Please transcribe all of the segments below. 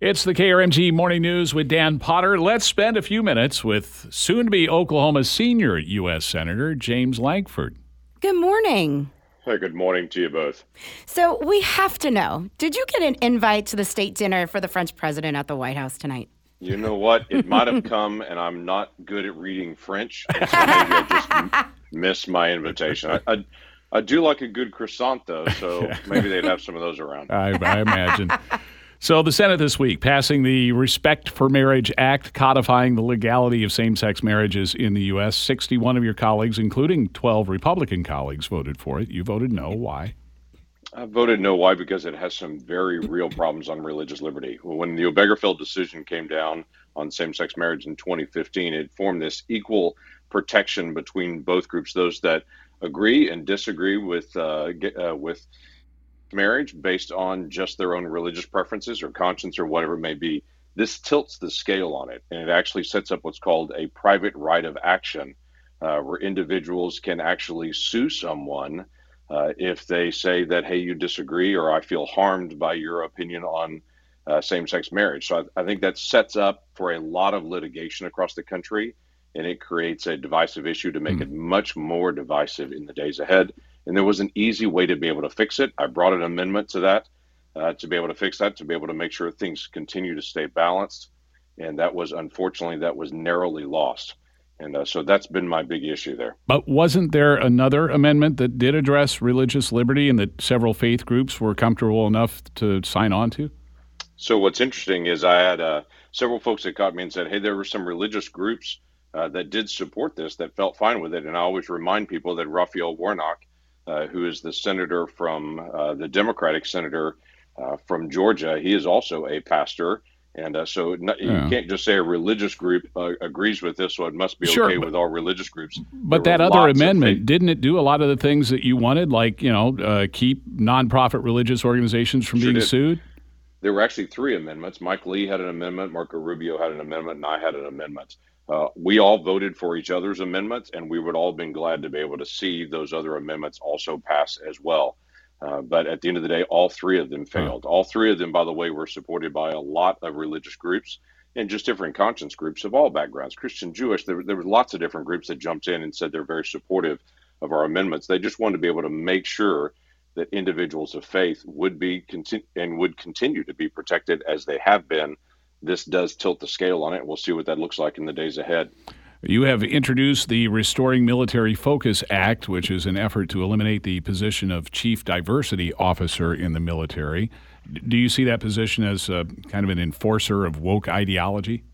It's the KRMG Morning News with Dan Potter. Let's spend a few minutes with soon to be Oklahoma senior U.S. Senator James Lankford. Good morning. Hey, good morning to you both. So, we have to know did you get an invite to the state dinner for the French president at the White House tonight? You know what? It might have come, and I'm not good at reading French. So maybe I just m- missed my invitation. I, I, I, do like a good croissant, though, so maybe they'd have some of those around. I, I imagine. So, the Senate this week passing the Respect for Marriage Act, codifying the legality of same sex marriages in the U.S. 61 of your colleagues, including 12 Republican colleagues, voted for it. You voted no. Why? I voted no. Why? Because it has some very real problems on religious liberty. When the Obergefell decision came down on same sex marriage in 2015, it formed this equal protection between both groups those that agree and disagree with, uh, uh, with marriage based on just their own religious preferences or conscience or whatever it may be. This tilts the scale on it, and it actually sets up what's called a private right of action, uh, where individuals can actually sue someone uh, if they say that, hey, you disagree, or I feel harmed by your opinion on uh, same sex marriage. So I, I, think that sets up for a lot of litigation across the country, and it creates a divisive issue to make mm. it much more divisive in the days ahead. And there was an easy way to be able to fix it. I brought an amendment to that uh, to be able to fix that, to be able to make sure things continue to stay balanced. And that was unfortunately that was narrowly lost. And uh, so that's been my big issue there. But wasn't there another amendment that did address religious liberty and that several faith groups were comfortable enough to sign on to? So what's interesting is I had uh, several folks that caught me and said, "Hey, there were some religious groups uh, that did support this that felt fine with it." And I always remind people that Raphael Warnock who is the senator from uh, the Democratic senator uh, from Georgia. He is also a pastor. And uh, so yeah. you can't just say a religious group uh, agrees with this, so it must be sure, okay but, with all religious groups. But there that other amendment, didn't it do a lot of the things that you wanted, like, you know, uh, keep nonprofit religious organizations from sure being did. sued? There were actually three amendments. Mike Lee had an amendment, Marco Rubio had an amendment, and I had an amendment. Uh, we all voted for each other's amendments, and we would all have been glad to be able to see those other amendments also pass as well. Uh, but at the end of the day, all three of them failed. All three of them, by the way, were supported by a lot of religious groups and just different conscience groups of all backgrounds Christian, Jewish. There, there were lots of different groups that jumped in and said they're very supportive of our amendments. They just wanted to be able to make sure that individuals of faith would be conti- and would continue to be protected as they have been this does tilt the scale on it. We'll see what that looks like in the days ahead. You have introduced the Restoring Military Focus Act, which is an effort to eliminate the position of Chief Diversity Officer in the military. Do you see that position as a, kind of an enforcer of woke ideology?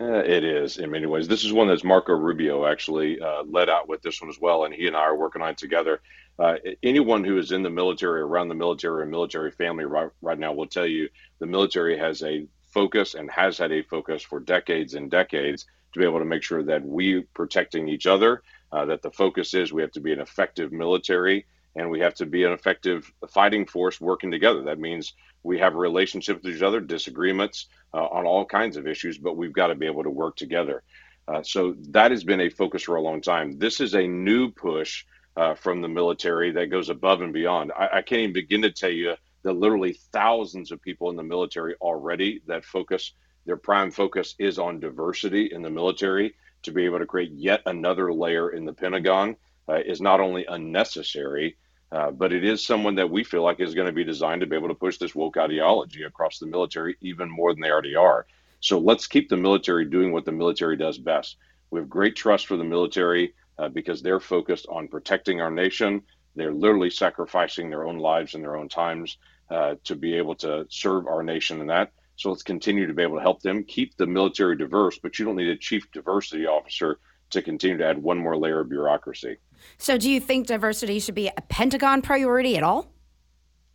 Uh, it is in many ways. This is one that Marco Rubio actually uh, led out with this one as well, and he and I are working on it together. Uh, anyone who is in the military, around the military, or military family right, right now will tell you the military has a focus and has had a focus for decades and decades to be able to make sure that we protecting each other, uh, that the focus is we have to be an effective military and we have to be an effective fighting force working together. That means we have a relationship with each other, disagreements uh, on all kinds of issues, but we've got to be able to work together. Uh, so that has been a focus for a long time. This is a new push uh, from the military that goes above and beyond. I, I can't even begin to tell you the literally thousands of people in the military already that focus their prime focus is on diversity in the military. To be able to create yet another layer in the pentagon uh, is not only unnecessary uh, but it is someone that we feel like is going to be designed to be able to push this woke ideology across the military even more than they already are. So let's keep the military doing what the military does best. We have great trust for the military uh, because they're focused on protecting our nation. They're literally sacrificing their own lives and their own times uh, to be able to serve our nation in that. So let's continue to be able to help them keep the military diverse, but you don't need a chief diversity officer to continue to add one more layer of bureaucracy. So, do you think diversity should be a Pentagon priority at all?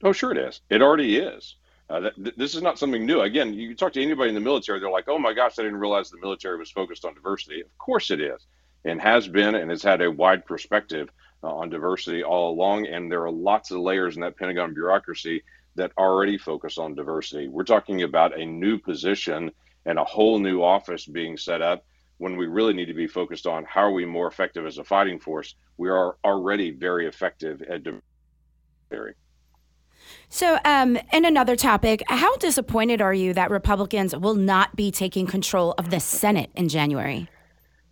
Oh, sure it is. It already is. Uh, th- this is not something new. Again, you talk to anybody in the military, they're like, "Oh my gosh, I didn't realize the military was focused on diversity." Of course it is, and has been, and has had a wide perspective uh, on diversity all along. And there are lots of layers in that Pentagon bureaucracy that already focus on diversity. We're talking about a new position and a whole new office being set up when we really need to be focused on how are we more effective as a fighting force. We are already very effective at diversity. So, um, in another topic, how disappointed are you that Republicans will not be taking control of the Senate in January?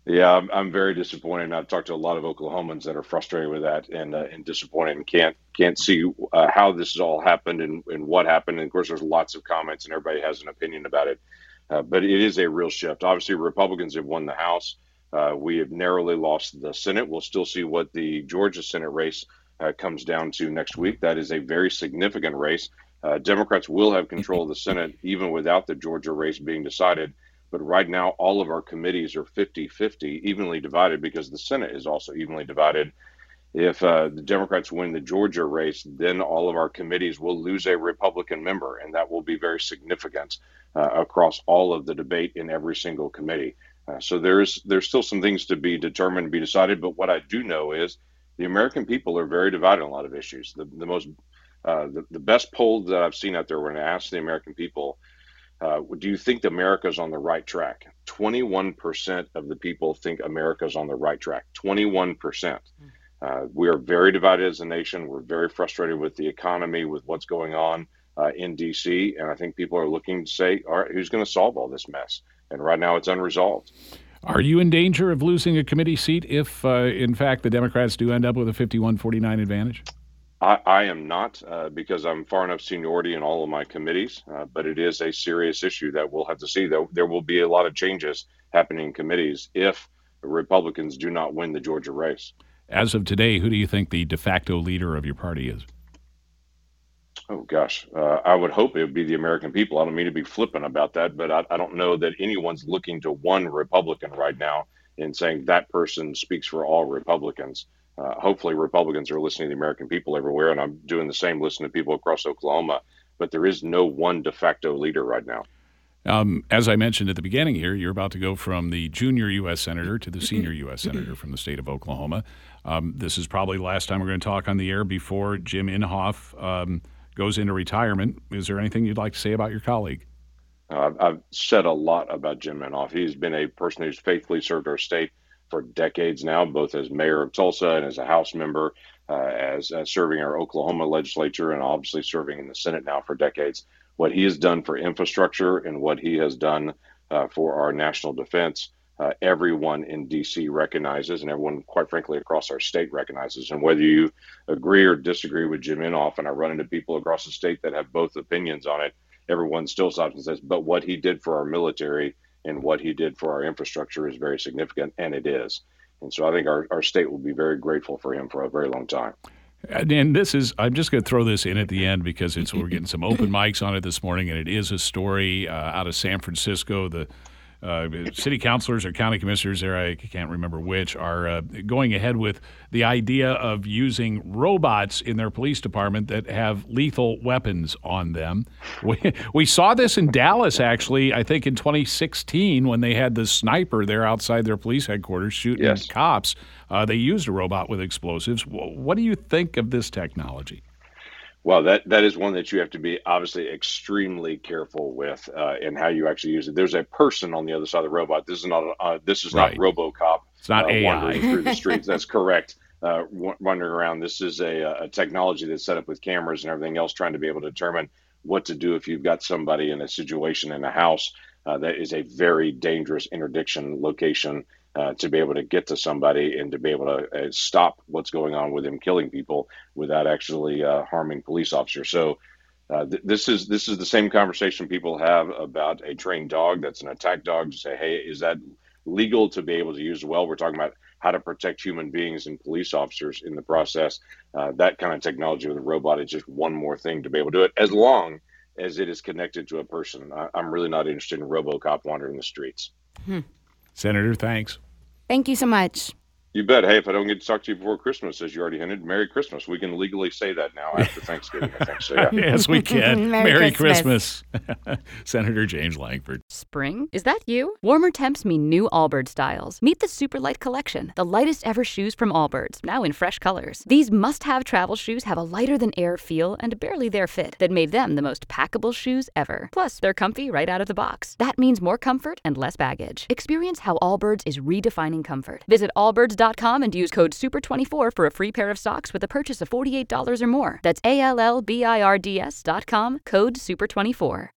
Yeah, I'm, I'm very disappointed. I've talked to a lot of Oklahomans that are frustrated with that and uh, and disappointed and can't can't see uh, how this has all happened and, and what happened. And of course, there's lots of comments and everybody has an opinion about it. Uh, but it is a real shift. Obviously, Republicans have won the House. Uh, we have narrowly lost the Senate. We'll still see what the Georgia Senate race uh, comes down to next week. That is a very significant race. Uh, Democrats will have control of the Senate even without the Georgia race being decided. But right now, all of our committees are 50 50, evenly divided, because the Senate is also evenly divided. If uh, the Democrats win the Georgia race, then all of our committees will lose a Republican member, and that will be very significant uh, across all of the debate in every single committee. Uh, so there's there's still some things to be determined and be decided. But what I do know is the American people are very divided on a lot of issues. The, the most uh, the, the best poll that I've seen out there when I asked the American people uh, do you think America's on the right track? 21% of the people think America's on the right track. 21%. Uh, we are very divided as a nation. We're very frustrated with the economy, with what's going on uh, in D.C. And I think people are looking to say, all right, who's going to solve all this mess? And right now it's unresolved. Are you in danger of losing a committee seat if, uh, in fact, the Democrats do end up with a 51 49 advantage? I, I am not uh, because I'm far enough seniority in all of my committees, uh, but it is a serious issue that we'll have to see. There, there will be a lot of changes happening in committees if Republicans do not win the Georgia race. As of today, who do you think the de facto leader of your party is? Oh gosh, uh, I would hope it would be the American people. I don't mean to be flippant about that, but I, I don't know that anyone's looking to one Republican right now and saying that person speaks for all Republicans uh, hopefully Republicans are listening to the American people everywhere, and I'm doing the same, listening to people across Oklahoma. But there is no one de facto leader right now. Um, as I mentioned at the beginning here, you're about to go from the junior U.S. Senator to the senior U.S. Senator from the state of Oklahoma. Um, this is probably the last time we're going to talk on the air before Jim Inhofe um, goes into retirement. Is there anything you'd like to say about your colleague? Uh, I've said a lot about Jim Inhofe. He's been a person who's faithfully served our state for decades now, both as mayor of Tulsa and as a House member, uh, as, as serving our Oklahoma legislature, and obviously serving in the Senate now for decades. What he has done for infrastructure and what he has done uh, for our national defense, uh, everyone in D.C. recognizes, and everyone, quite frankly, across our state recognizes. And whether you agree or disagree with Jim Inhofe, and I run into people across the state that have both opinions on it, everyone still stops and says, but what he did for our military and what he did for our infrastructure is very significant, and it is. And so I think our, our state will be very grateful for him for a very long time. And this is, I'm just going to throw this in at the end because it's we're getting some open mics on it this morning, and it is a story uh, out of San Francisco. The uh, city councilors or county commissioners there, I can't remember which, are uh, going ahead with the idea of using robots in their police department that have lethal weapons on them. We, we saw this in Dallas, actually, I think in 2016 when they had the sniper there outside their police headquarters shooting yes. cops. Uh, they used a robot with explosives. What do you think of this technology? Well, that that is one that you have to be obviously extremely careful with uh, in how you actually use it. There's a person on the other side of the robot. This is not uh, this is right. not RoboCop. It's not uh, AI wandering through the streets. That's correct. Uh, wandering around. This is a, a technology that's set up with cameras and everything else, trying to be able to determine what to do if you've got somebody in a situation in a house uh, that is a very dangerous interdiction location uh, to be able to get to somebody and to be able to uh, stop what's going on with him killing people without actually uh, harming police officers. So uh, th- this is this is the same conversation people have about a trained dog that's an attack dog. To say, hey, is that legal to be able to use? Well, we're talking about how to protect human beings and police officers in the process. Uh, that kind of technology with a robot is just one more thing to be able to do it, as long as it is connected to a person. I- am really not interested in RoboCop wandering the streets. Hmm. Senator, thanks. Thank you so much. You bet. Hey, if I don't get to talk to you before Christmas, as you already hinted, Merry Christmas. We can legally say that now after Thanksgiving, I think. So, yeah. yes, we can. Merry Merry Christmas. Christmas. Senator James Lankford. Spring? Is that you? Warmer temps mean new Allbirds styles. Meet the Superlight Collection, the lightest ever shoes from Allbirds, now in fresh colors. These must have travel shoes have a lighter than air feel and barely there fit that made them the most packable shoes ever. Plus, they're comfy right out of the box. That means more comfort and less baggage. Experience how Allbirds is redefining comfort. Visit allbirds.com and use code SUPER24 for a free pair of socks with a purchase of $48 or more. That's A L L B I R D S.com, code SUPER24.